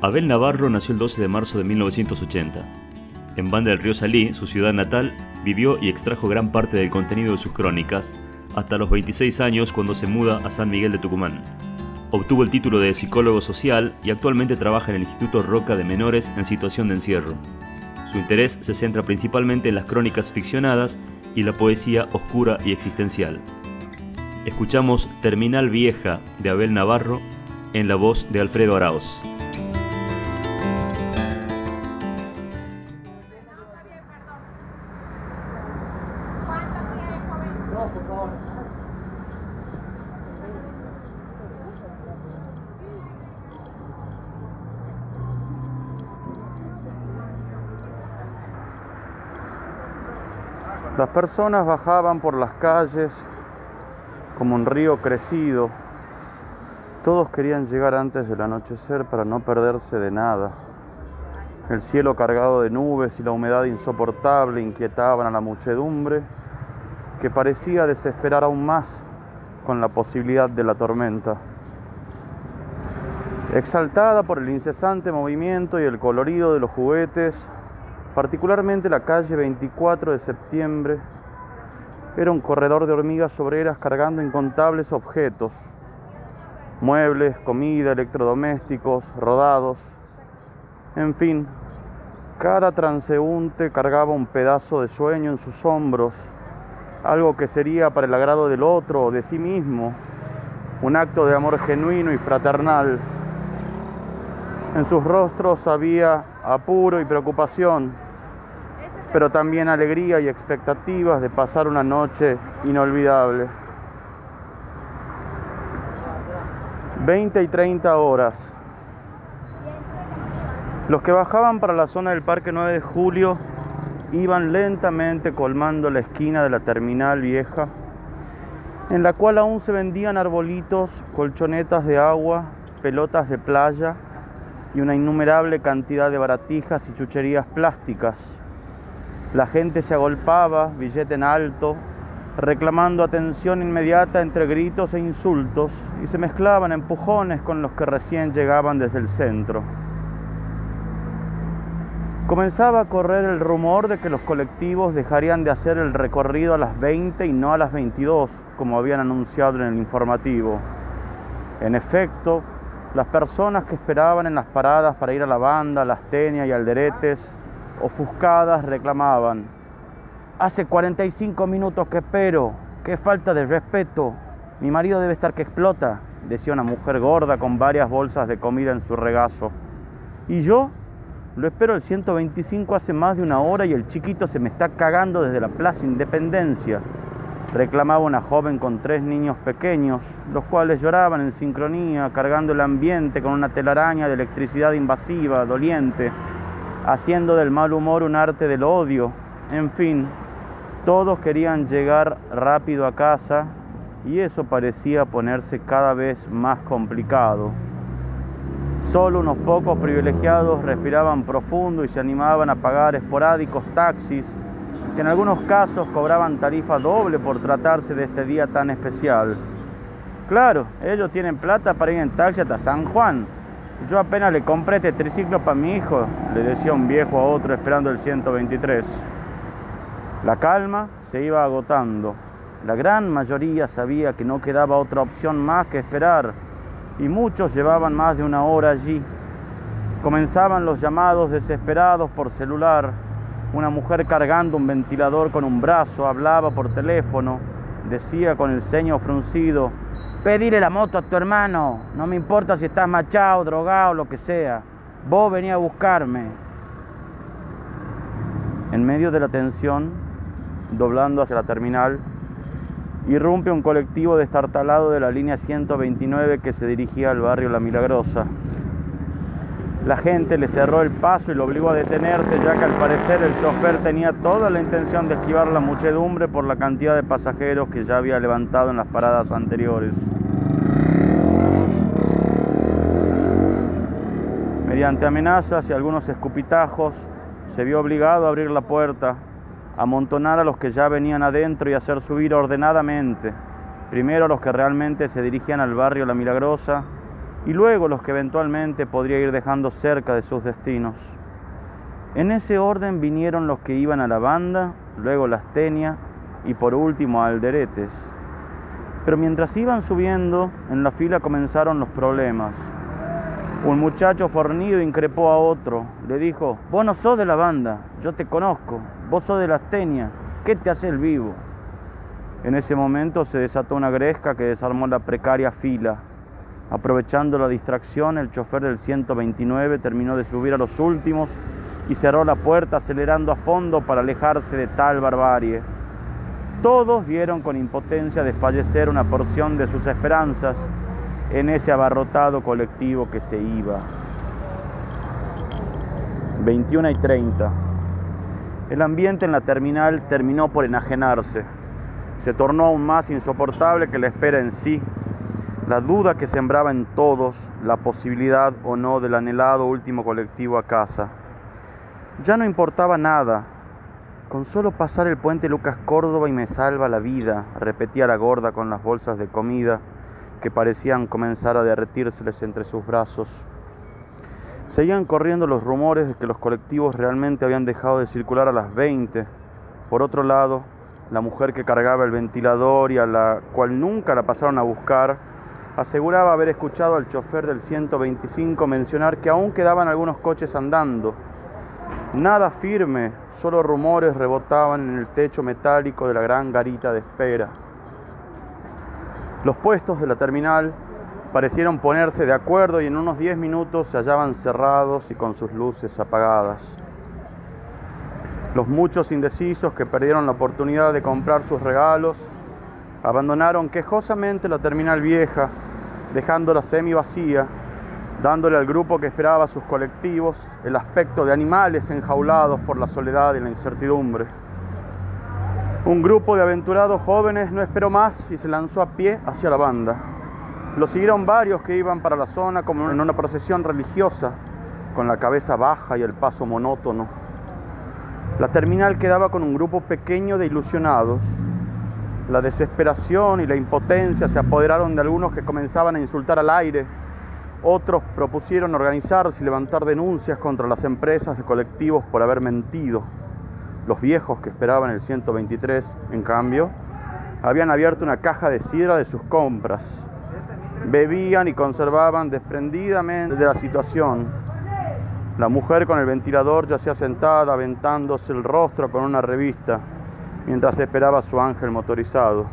Abel Navarro nació el 12 de marzo de 1980. En Banda del Río Salí, su ciudad natal, vivió y extrajo gran parte del contenido de sus crónicas, hasta los 26 años cuando se muda a San Miguel de Tucumán. Obtuvo el título de psicólogo social y actualmente trabaja en el Instituto Roca de Menores en situación de encierro. Su interés se centra principalmente en las crónicas ficcionadas y la poesía oscura y existencial. Escuchamos Terminal Vieja de Abel Navarro en la voz de Alfredo Arauz. Las personas bajaban por las calles como un río crecido. Todos querían llegar antes del anochecer para no perderse de nada. El cielo cargado de nubes y la humedad insoportable inquietaban a la muchedumbre que parecía desesperar aún más con la posibilidad de la tormenta. Exaltada por el incesante movimiento y el colorido de los juguetes, particularmente la calle 24 de septiembre, era un corredor de hormigas obreras cargando incontables objetos, muebles, comida, electrodomésticos, rodados, en fin, cada transeúnte cargaba un pedazo de sueño en sus hombros, algo que sería para el agrado del otro o de sí mismo, un acto de amor genuino y fraternal. En sus rostros había apuro y preocupación, pero también alegría y expectativas de pasar una noche inolvidable. 20 y 30 horas. Los que bajaban para la zona del Parque 9 de Julio iban lentamente colmando la esquina de la terminal vieja, en la cual aún se vendían arbolitos, colchonetas de agua, pelotas de playa y una innumerable cantidad de baratijas y chucherías plásticas la gente se agolpaba, billete en alto, reclamando atención inmediata entre gritos e insultos, y se mezclaban empujones con los que recién llegaban desde el centro. Comenzaba a correr el rumor de que los colectivos dejarían de hacer el recorrido a las 20 y no a las 22, como habían anunciado en el informativo. En efecto, las personas que esperaban en las paradas para ir a la banda, las tenias y alderetes ofuscadas reclamaban, hace 45 minutos que espero, qué falta de respeto, mi marido debe estar que explota, decía una mujer gorda con varias bolsas de comida en su regazo. Y yo lo espero el 125 hace más de una hora y el chiquito se me está cagando desde la Plaza Independencia. Reclamaba una joven con tres niños pequeños, los cuales lloraban en sincronía, cargando el ambiente con una telaraña de electricidad invasiva, doliente, haciendo del mal humor un arte del odio. En fin, todos querían llegar rápido a casa y eso parecía ponerse cada vez más complicado. Solo unos pocos privilegiados respiraban profundo y se animaban a pagar esporádicos taxis que en algunos casos cobraban tarifa doble por tratarse de este día tan especial. Claro, ellos tienen plata para ir en taxi hasta San Juan, yo apenas le compré este triciclo para mi hijo, le decía un viejo a otro esperando el 123. La calma se iba agotando. La gran mayoría sabía que no quedaba otra opción más que esperar y muchos llevaban más de una hora allí. Comenzaban los llamados desesperados por celular. Una mujer cargando un ventilador con un brazo hablaba por teléfono, decía con el ceño fruncido, Pedirle la moto a tu hermano, no me importa si estás machado, drogado, lo que sea. Vos venía a buscarme. En medio de la tensión, doblando hacia la terminal, irrumpe un colectivo destartalado de la línea 129 que se dirigía al barrio La Milagrosa. La gente le cerró el paso y lo obligó a detenerse, ya que al parecer el chofer tenía toda la intención de esquivar la muchedumbre por la cantidad de pasajeros que ya había levantado en las paradas anteriores. Mediante amenazas y algunos escupitajos, se vio obligado a abrir la puerta, amontonar a los que ya venían adentro y hacer subir ordenadamente, primero a los que realmente se dirigían al barrio La Milagrosa, y luego los que eventualmente podría ir dejando cerca de sus destinos. En ese orden vinieron los que iban a la banda, luego las Tenia y por último a Alderetes. Pero mientras iban subiendo, en la fila comenzaron los problemas. Un muchacho fornido increpó a otro. Le dijo, vos no sos de la banda, yo te conozco, vos sos de las Tenia, ¿qué te hace el vivo? En ese momento se desató una gresca que desarmó la precaria fila. Aprovechando la distracción, el chofer del 129 terminó de subir a los últimos y cerró la puerta acelerando a fondo para alejarse de tal barbarie. Todos vieron con impotencia desfallecer una porción de sus esperanzas en ese abarrotado colectivo que se iba. 21 y 30. El ambiente en la terminal terminó por enajenarse. Se tornó aún más insoportable que la espera en sí la duda que sembraba en todos la posibilidad o no del anhelado último colectivo a casa. Ya no importaba nada, con solo pasar el puente Lucas Córdoba y me salva la vida, repetía la gorda con las bolsas de comida que parecían comenzar a derretírseles entre sus brazos. Seguían corriendo los rumores de que los colectivos realmente habían dejado de circular a las 20. Por otro lado, la mujer que cargaba el ventilador y a la cual nunca la pasaron a buscar, aseguraba haber escuchado al chofer del 125 mencionar que aún quedaban algunos coches andando. Nada firme, solo rumores rebotaban en el techo metálico de la gran garita de espera. Los puestos de la terminal parecieron ponerse de acuerdo y en unos 10 minutos se hallaban cerrados y con sus luces apagadas. Los muchos indecisos que perdieron la oportunidad de comprar sus regalos abandonaron quejosamente la terminal vieja dejándola semi vacía, dándole al grupo que esperaba sus colectivos el aspecto de animales enjaulados por la soledad y la incertidumbre. Un grupo de aventurados jóvenes no esperó más y se lanzó a pie hacia la banda. Lo siguieron varios que iban para la zona como en una procesión religiosa, con la cabeza baja y el paso monótono. La terminal quedaba con un grupo pequeño de ilusionados, la desesperación y la impotencia se apoderaron de algunos que comenzaban a insultar al aire. Otros propusieron organizarse y levantar denuncias contra las empresas de colectivos por haber mentido. Los viejos que esperaban el 123, en cambio, habían abierto una caja de sidra de sus compras. Bebían y conservaban desprendidamente de la situación. La mujer con el ventilador ya se sentada, aventándose el rostro con una revista mientras esperaba su ángel motorizado.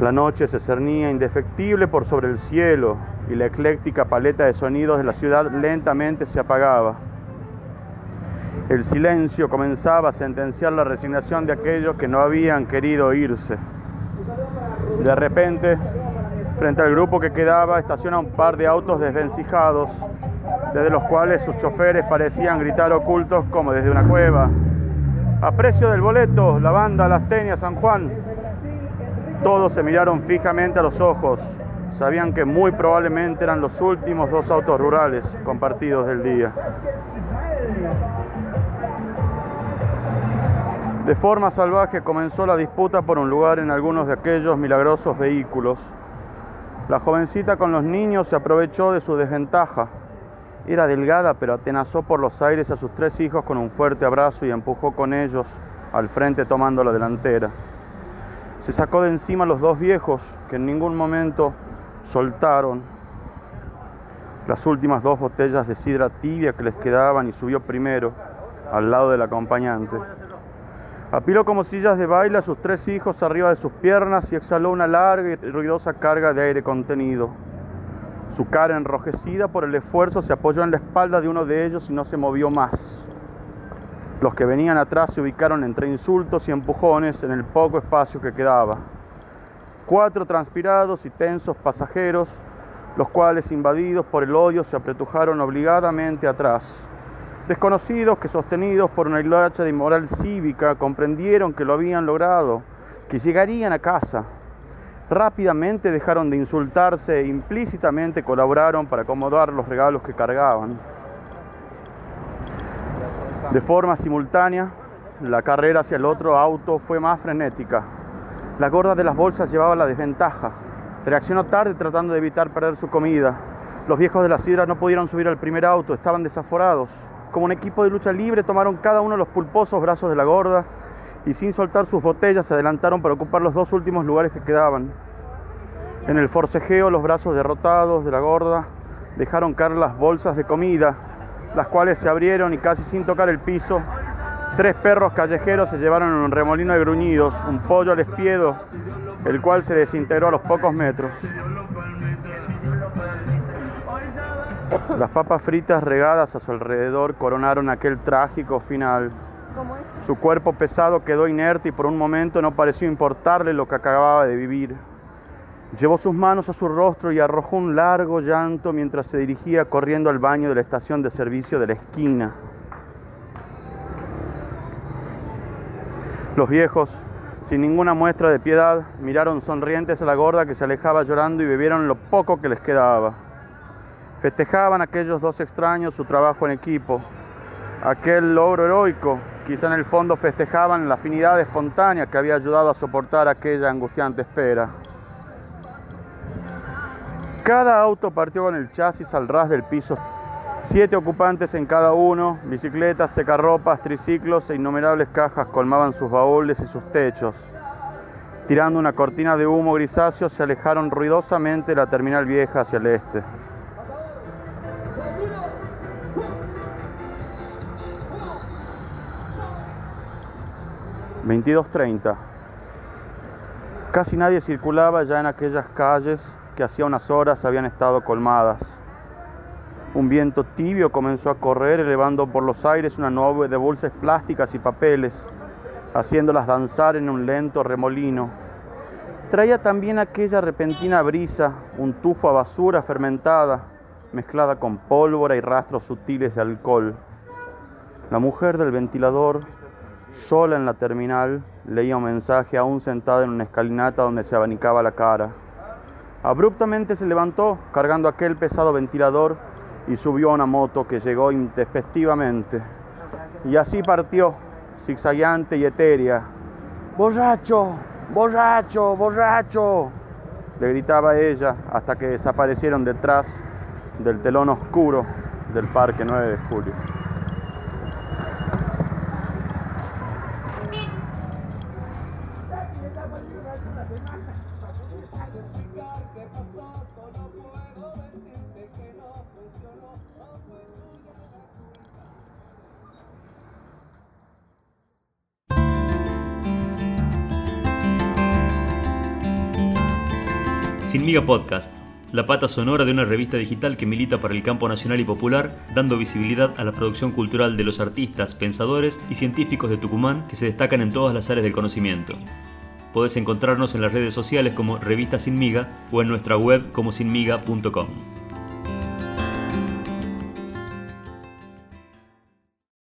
La noche se cernía indefectible por sobre el cielo y la ecléctica paleta de sonidos de la ciudad lentamente se apagaba. El silencio comenzaba a sentenciar la resignación de aquellos que no habían querido irse. De repente, frente al grupo que quedaba, estaciona un par de autos desvencijados, desde los cuales sus choferes parecían gritar ocultos como desde una cueva. A precio del boleto, la banda Las Tenias San Juan. Todos se miraron fijamente a los ojos. Sabían que muy probablemente eran los últimos dos autos rurales compartidos del día. De forma salvaje comenzó la disputa por un lugar en algunos de aquellos milagrosos vehículos. La jovencita con los niños se aprovechó de su desventaja era delgada, pero atenazó por los aires a sus tres hijos con un fuerte abrazo y empujó con ellos al frente tomando la delantera. Se sacó de encima a los dos viejos que en ningún momento soltaron las últimas dos botellas de sidra tibia que les quedaban y subió primero al lado del acompañante. Apiló como sillas de baile a sus tres hijos arriba de sus piernas y exhaló una larga y ruidosa carga de aire contenido. Su cara enrojecida por el esfuerzo se apoyó en la espalda de uno de ellos y no se movió más. Los que venían atrás se ubicaron entre insultos y empujones en el poco espacio que quedaba. Cuatro transpirados y tensos pasajeros, los cuales invadidos por el odio se apretujaron obligadamente atrás. Desconocidos que sostenidos por una hilacha de moral cívica comprendieron que lo habían logrado, que llegarían a casa, Rápidamente dejaron de insultarse e implícitamente colaboraron para acomodar los regalos que cargaban. De forma simultánea, la carrera hacia el otro auto fue más frenética. La gorda de las bolsas llevaba la desventaja. Reaccionó tarde tratando de evitar perder su comida. Los viejos de la sidra no pudieron subir al primer auto, estaban desaforados. Como un equipo de lucha libre tomaron cada uno los pulposos brazos de la gorda y sin soltar sus botellas se adelantaron para ocupar los dos últimos lugares que quedaban. En el forcejeo los brazos derrotados de la gorda dejaron caer las bolsas de comida, las cuales se abrieron y casi sin tocar el piso, tres perros callejeros se llevaron en un remolino de gruñidos, un pollo al espiedo, el cual se desintegró a los pocos metros. Las papas fritas regadas a su alrededor coronaron aquel trágico final. Su cuerpo pesado quedó inerte y por un momento no pareció importarle lo que acababa de vivir. Llevó sus manos a su rostro y arrojó un largo llanto mientras se dirigía corriendo al baño de la estación de servicio de la esquina. Los viejos, sin ninguna muestra de piedad, miraron sonrientes a la gorda que se alejaba llorando y bebieron lo poco que les quedaba. Festejaban aquellos dos extraños su trabajo en equipo, aquel logro heroico. Quizá en el fondo festejaban la afinidad espontánea que había ayudado a soportar aquella angustiante espera. Cada auto partió con el chasis al ras del piso. Siete ocupantes en cada uno, bicicletas, secarropas, triciclos e innumerables cajas colmaban sus baúles y sus techos. Tirando una cortina de humo grisáceo, se alejaron ruidosamente de la terminal vieja hacia el este. 22.30. Casi nadie circulaba ya en aquellas calles que hacía unas horas habían estado colmadas. Un viento tibio comenzó a correr elevando por los aires una nube de bolsas plásticas y papeles, haciéndolas danzar en un lento remolino. Traía también aquella repentina brisa, un tufo a basura fermentada, mezclada con pólvora y rastros sutiles de alcohol. La mujer del ventilador sola en la terminal, leía un mensaje aún sentada en una escalinata donde se abanicaba la cara. Abruptamente se levantó, cargando aquel pesado ventilador, y subió a una moto que llegó intempestivamente. Y así partió, zigzagueante y etérea. ¡Borracho! ¡Borracho! ¡Borracho! Le gritaba ella hasta que desaparecieron detrás del telón oscuro del Parque 9 de Julio. Sin Miga Podcast, la pata sonora de una revista digital que milita para el campo nacional y popular, dando visibilidad a la producción cultural de los artistas, pensadores y científicos de Tucumán que se destacan en todas las áreas del conocimiento. Podés encontrarnos en las redes sociales como Revista Sin Miga o en nuestra web como sinmiga.com.